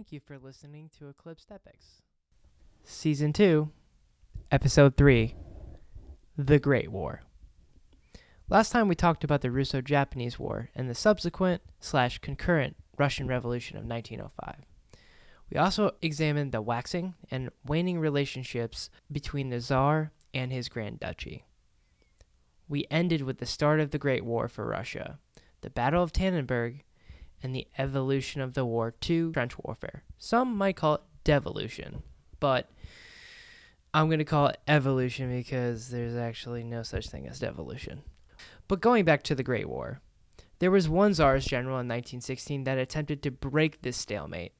Thank you for listening to Eclipsed Epics. Season 2, Episode 3 The Great War. Last time we talked about the Russo Japanese War and the subsequent slash concurrent Russian Revolution of 1905. We also examined the waxing and waning relationships between the Tsar and his Grand Duchy. We ended with the start of the Great War for Russia, the Battle of Tannenberg, and the evolution of the war to trench warfare. Some might call it devolution, but I'm going to call it evolution because there's actually no such thing as devolution. But going back to the Great War, there was one Tsar's general in 1916 that attempted to break this stalemate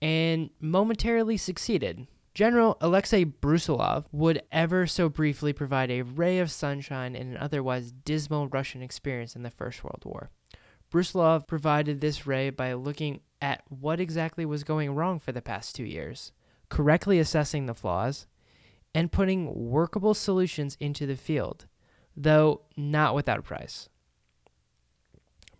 and momentarily succeeded. General Alexei Brusilov would ever so briefly provide a ray of sunshine in an otherwise dismal Russian experience in the First World War. Brusilov provided this ray by looking at what exactly was going wrong for the past two years, correctly assessing the flaws, and putting workable solutions into the field, though not without a price.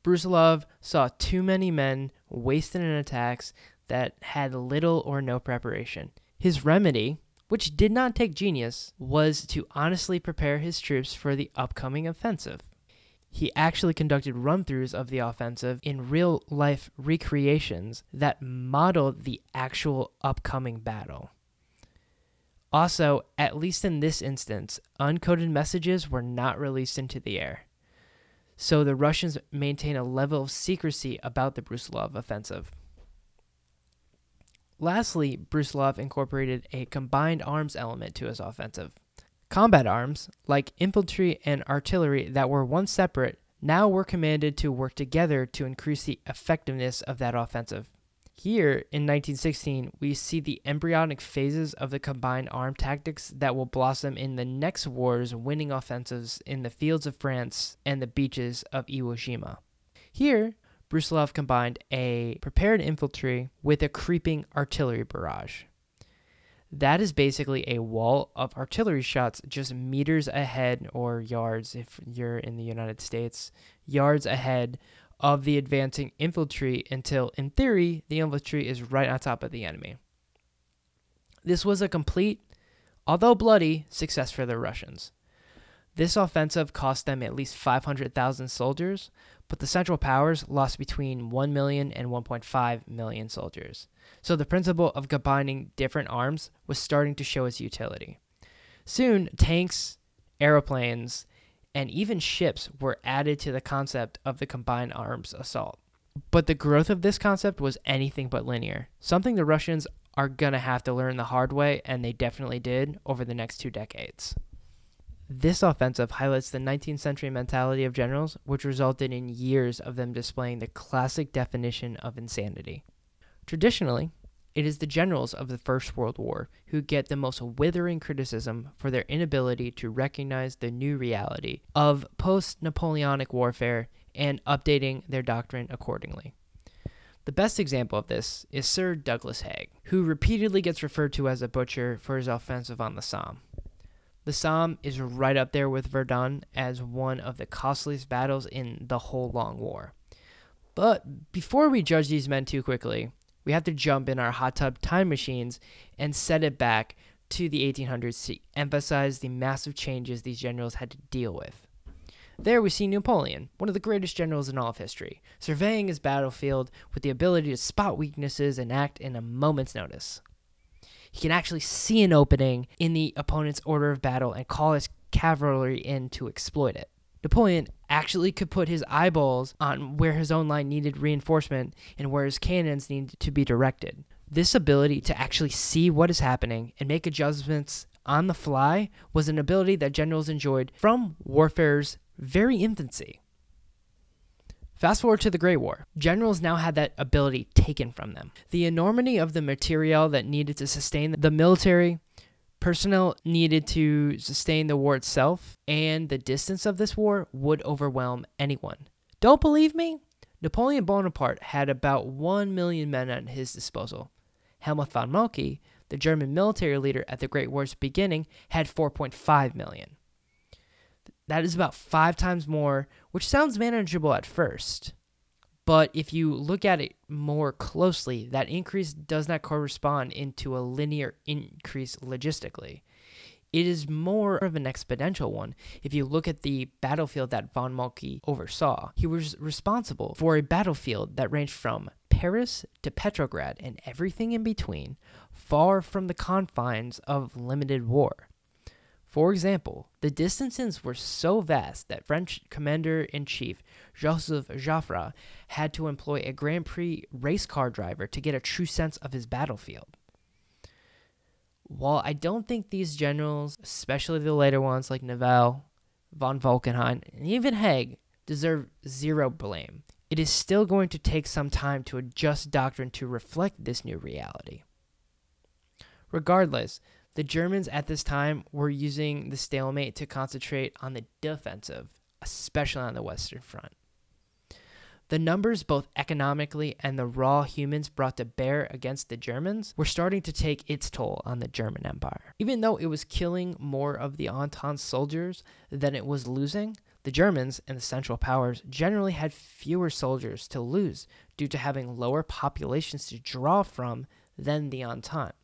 Brusilov saw too many men wasted in attacks that had little or no preparation. His remedy, which did not take genius, was to honestly prepare his troops for the upcoming offensive he actually conducted run throughs of the offensive in real life recreations that modeled the actual upcoming battle. Also, at least in this instance, uncoded messages were not released into the air. So the Russians maintain a level of secrecy about the Brusilov offensive. Lastly, Brusilov incorporated a combined arms element to his offensive. Combat arms, like infantry and artillery that were once separate, now were commanded to work together to increase the effectiveness of that offensive. Here, in 1916, we see the embryonic phases of the combined arm tactics that will blossom in the next war's winning offensives in the fields of France and the beaches of Iwo Jima. Here, Brusilov combined a prepared infantry with a creeping artillery barrage. That is basically a wall of artillery shots just meters ahead, or yards if you're in the United States, yards ahead of the advancing infantry until, in theory, the infantry is right on top of the enemy. This was a complete, although bloody, success for the Russians. This offensive cost them at least 500,000 soldiers, but the Central Powers lost between 1 million and 1.5 million soldiers. So the principle of combining different arms was starting to show its utility. Soon, tanks, aeroplanes, and even ships were added to the concept of the combined arms assault. But the growth of this concept was anything but linear, something the Russians are going to have to learn the hard way, and they definitely did over the next two decades. This offensive highlights the 19th century mentality of generals, which resulted in years of them displaying the classic definition of insanity. Traditionally, it is the generals of the First World War who get the most withering criticism for their inability to recognize the new reality of post Napoleonic warfare and updating their doctrine accordingly. The best example of this is Sir Douglas Haig, who repeatedly gets referred to as a butcher for his offensive on the Somme. The Somme is right up there with Verdun as one of the costliest battles in the whole long war. But before we judge these men too quickly, we have to jump in our hot tub time machines and set it back to the 1800s to emphasize the massive changes these generals had to deal with. There we see Napoleon, one of the greatest generals in all of history, surveying his battlefield with the ability to spot weaknesses and act in a moment's notice. He can actually see an opening in the opponent's order of battle and call his cavalry in to exploit it. Napoleon actually could put his eyeballs on where his own line needed reinforcement and where his cannons needed to be directed. This ability to actually see what is happening and make adjustments on the fly was an ability that generals enjoyed from warfare's very infancy. Fast forward to the Great War. Generals now had that ability taken from them. The enormity of the material that needed to sustain the military, personnel needed to sustain the war itself, and the distance of this war would overwhelm anyone. Don't believe me? Napoleon Bonaparte had about 1 million men at his disposal. Helmuth von Moltke, the German military leader at the Great War's beginning, had 4.5 million. That is about five times more, which sounds manageable at first. But if you look at it more closely, that increase does not correspond into a linear increase logistically. It is more of an exponential one. If you look at the battlefield that von Moltke oversaw, he was responsible for a battlefield that ranged from Paris to Petrograd and everything in between, far from the confines of limited war. For example, the distances were so vast that French commander in chief Joseph Joffre had to employ a Grand Prix race car driver to get a true sense of his battlefield. While I don't think these generals, especially the later ones like Nivelle, von Falkenhayn, and even Haig, deserve zero blame, it is still going to take some time to adjust doctrine to reflect this new reality. Regardless, the Germans at this time were using the stalemate to concentrate on the defensive, especially on the Western Front. The numbers, both economically and the raw humans brought to bear against the Germans, were starting to take its toll on the German Empire. Even though it was killing more of the Entente soldiers than it was losing, the Germans and the Central Powers generally had fewer soldiers to lose due to having lower populations to draw from than the Entente.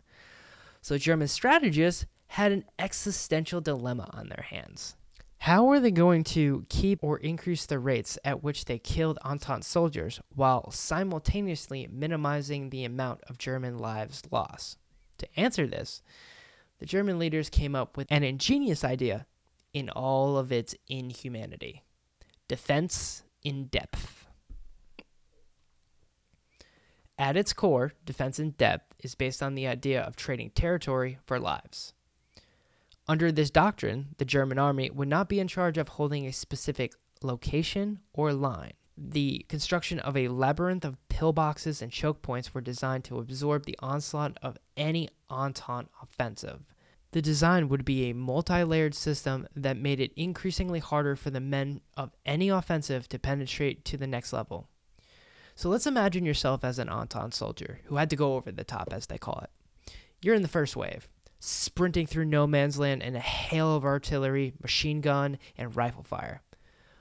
So German strategists had an existential dilemma on their hands. How were they going to keep or increase the rates at which they killed Entente soldiers while simultaneously minimizing the amount of German lives lost? To answer this, the German leaders came up with an ingenious idea in all of its inhumanity defense in depth. At its core, defense in depth is based on the idea of trading territory for lives. Under this doctrine, the German army would not be in charge of holding a specific location or line. The construction of a labyrinth of pillboxes and choke points were designed to absorb the onslaught of any Entente offensive. The design would be a multi layered system that made it increasingly harder for the men of any offensive to penetrate to the next level. So let's imagine yourself as an Entente soldier who had to go over the top, as they call it. You're in the first wave sprinting through no man's land in a hail of artillery, machine gun, and rifle fire.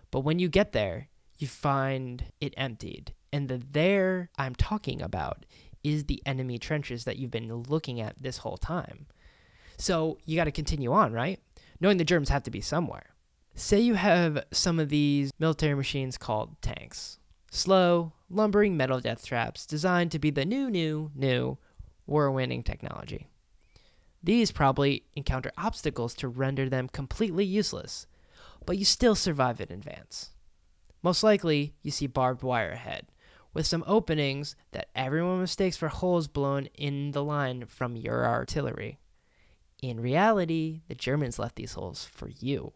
But when you get there, you find it emptied. And the there I'm talking about is the enemy trenches that you've been looking at this whole time. So you got to continue on, right? Knowing the Germans have to be somewhere. Say you have some of these military machines called tanks. Slow, lumbering metal death traps designed to be the new, new, new war winning technology. These probably encounter obstacles to render them completely useless, but you still survive in advance. Most likely, you see barbed wire ahead, with some openings that everyone mistakes for holes blown in the line from your artillery. In reality, the Germans left these holes for you.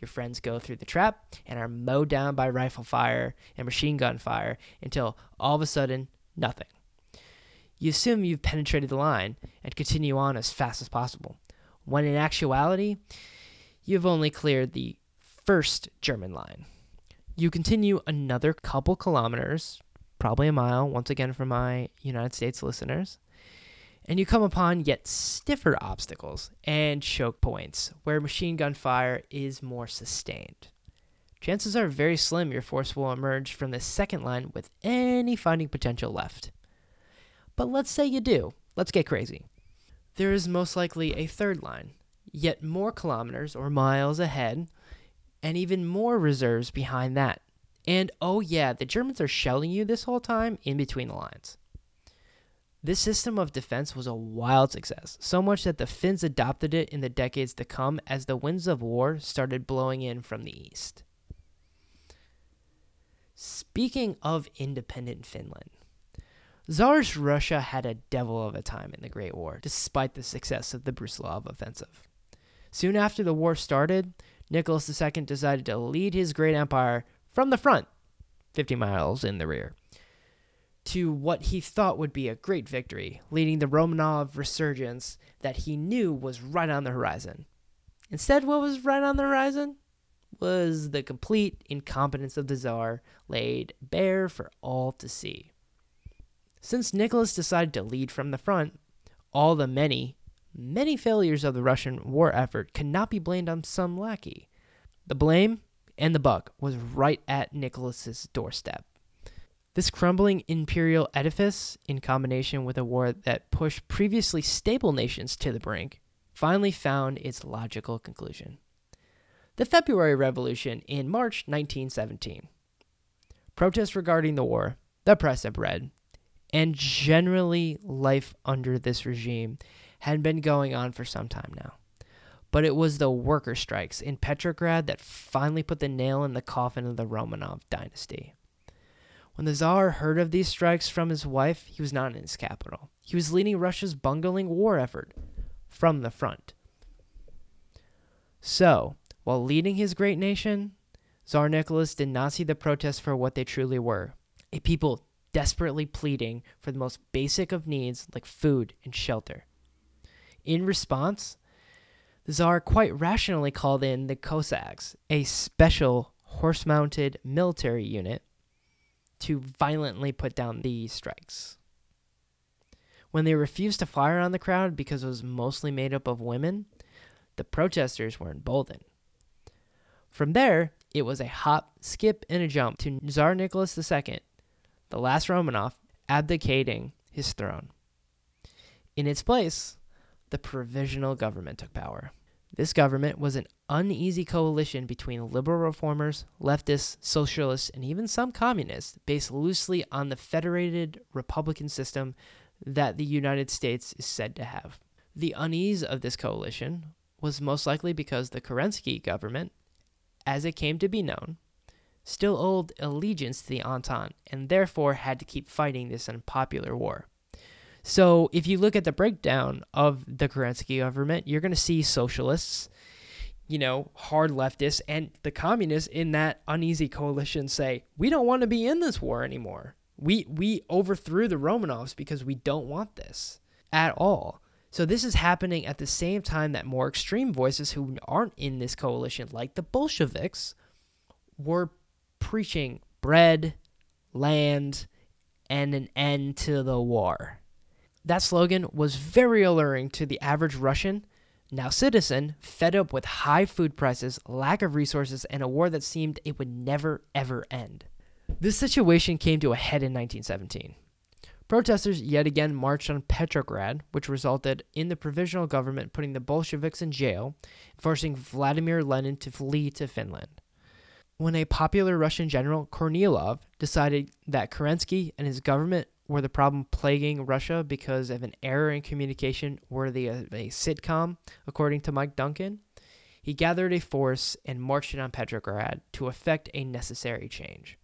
Your friends go through the trap and are mowed down by rifle fire and machine gun fire until all of a sudden, nothing you assume you've penetrated the line and continue on as fast as possible, when in actuality, you've only cleared the first German line. You continue another couple kilometers, probably a mile, once again for my United States listeners, and you come upon yet stiffer obstacles and choke points where machine gun fire is more sustained. Chances are very slim your force will emerge from the second line with any fighting potential left. But let's say you do. Let's get crazy. There is most likely a third line, yet more kilometers or miles ahead, and even more reserves behind that. And oh, yeah, the Germans are shelling you this whole time in between the lines. This system of defense was a wild success, so much that the Finns adopted it in the decades to come as the winds of war started blowing in from the east. Speaking of independent Finland, Tsarist Russia had a devil of a time in the Great War, despite the success of the Brusilov offensive. Soon after the war started, Nicholas II decided to lead his great empire from the front, 50 miles in the rear, to what he thought would be a great victory, leading the Romanov resurgence that he knew was right on the horizon. Instead, what was right on the horizon? Was the complete incompetence of the Tsar laid bare for all to see. Since Nicholas decided to lead from the front, all the many, many failures of the Russian war effort cannot be blamed on some lackey. The blame and the buck was right at Nicholas's doorstep. This crumbling imperial edifice, in combination with a war that pushed previously stable nations to the brink, finally found its logical conclusion. The February Revolution in March 1917. Protests regarding the war, the press had read, and generally life under this regime had been going on for some time now. But it was the worker strikes in Petrograd that finally put the nail in the coffin of the Romanov dynasty. When the Tsar heard of these strikes from his wife, he was not in his capital. He was leading Russia's bungling war effort from the front. So, while leading his great nation, Tsar Nicholas did not see the protests for what they truly were a people desperately pleading for the most basic of needs like food and shelter. In response, the Tsar quite rationally called in the Cossacks, a special horse mounted military unit, to violently put down the strikes. When they refused to fire on the crowd because it was mostly made up of women, the protesters were emboldened. From there, it was a hop, skip, and a jump to Tsar Nicholas II, the last Romanov, abdicating his throne. In its place, the provisional government took power. This government was an uneasy coalition between liberal reformers, leftists, socialists, and even some communists, based loosely on the federated republican system that the United States is said to have. The unease of this coalition was most likely because the Kerensky government, as it came to be known, still owed allegiance to the Entente and therefore had to keep fighting this unpopular war. So if you look at the breakdown of the Kerensky government, you're going to see socialists, you know, hard leftists, and the communists in that uneasy coalition say, "We don't want to be in this war anymore. We we overthrew the Romanovs because we don't want this at all." So this is happening at the same time that more extreme voices who aren't in this coalition, like the Bolsheviks, were preaching bread, land, and an end to the war. That slogan was very alluring to the average Russian, now citizen, fed up with high food prices, lack of resources, and a war that seemed it would never ever end. This situation came to a head in 1917. Protesters yet again marched on Petrograd, which resulted in the provisional government putting the Bolsheviks in jail, forcing Vladimir Lenin to flee to Finland. When a popular Russian general, Kornilov, decided that Kerensky and his government were the problem plaguing Russia because of an error in communication worthy of a sitcom, according to Mike Duncan. He gathered a force and marched it on Petrograd to effect a necessary change.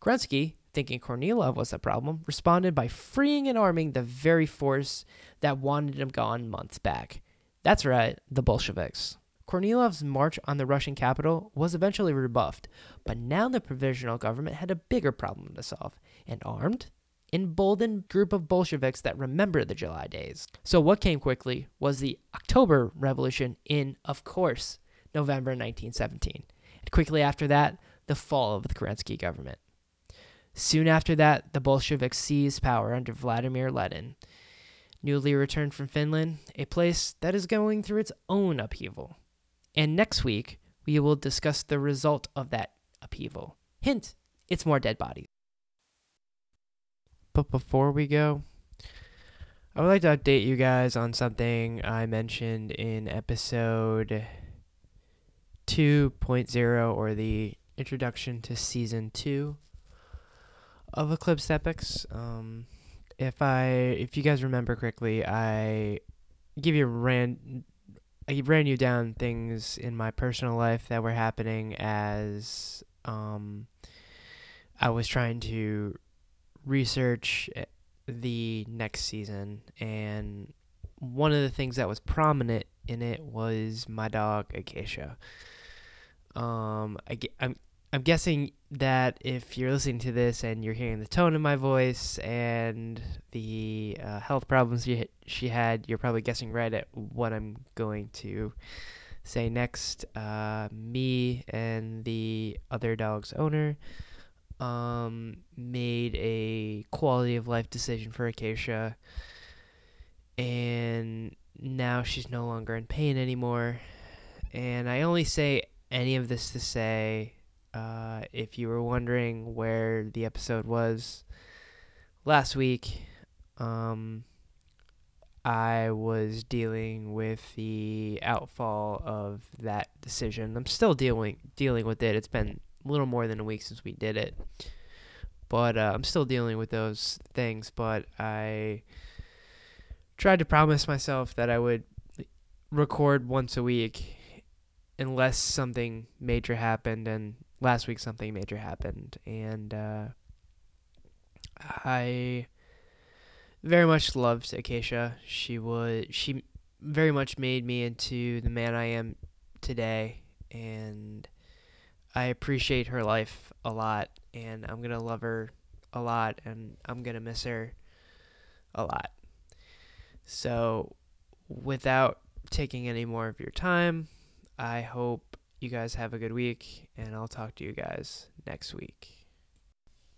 Kerensky, thinking Kornilov was the problem, responded by freeing and arming the very force that wanted him gone months back. That's right, the Bolsheviks. Kornilov's march on the Russian capital was eventually rebuffed, but now the provisional government had a bigger problem to solve an armed, emboldened group of Bolsheviks that remember the July days. So, what came quickly was the October Revolution in, of course, November 1917. And quickly after that, the fall of the Kerensky government. Soon after that, the Bolsheviks seized power under Vladimir Lenin, newly returned from Finland, a place that is going through its own upheaval. And next week, we will discuss the result of that upheaval. Hint, it's more dead bodies. But before we go, I would like to update you guys on something I mentioned in episode 2.0 or the introduction to season 2 of Eclipse Epics. Um, if I if you guys remember correctly, I give you a ran I ran you down things in my personal life that were happening as um, I was trying to research eh, the next season, and one of the things that was prominent in it was my dog Acacia. Um, I, I'm I'm guessing that if you're listening to this and you're hearing the tone of my voice and the uh, health problems she, she had, you're probably guessing right at what I'm going to say next. Uh, me and the other dog's owner um, made a quality of life decision for Acacia, and now she's no longer in pain anymore. And I only say any of this to say Uh, if you were wondering where the episode was last week, um, I was dealing with the outfall of that decision. I'm still dealing dealing with it. It's been a little more than a week since we did it, but uh, I'm still dealing with those things. But I tried to promise myself that I would record once a week unless something major happened and last week something major happened and uh, I very much loved Acacia. She was she very much made me into the man I am today and I appreciate her life a lot and I'm to love her a lot and I'm to miss her a lot. So without taking any more of your time, I hope you guys have a good week, and I'll talk to you guys next week.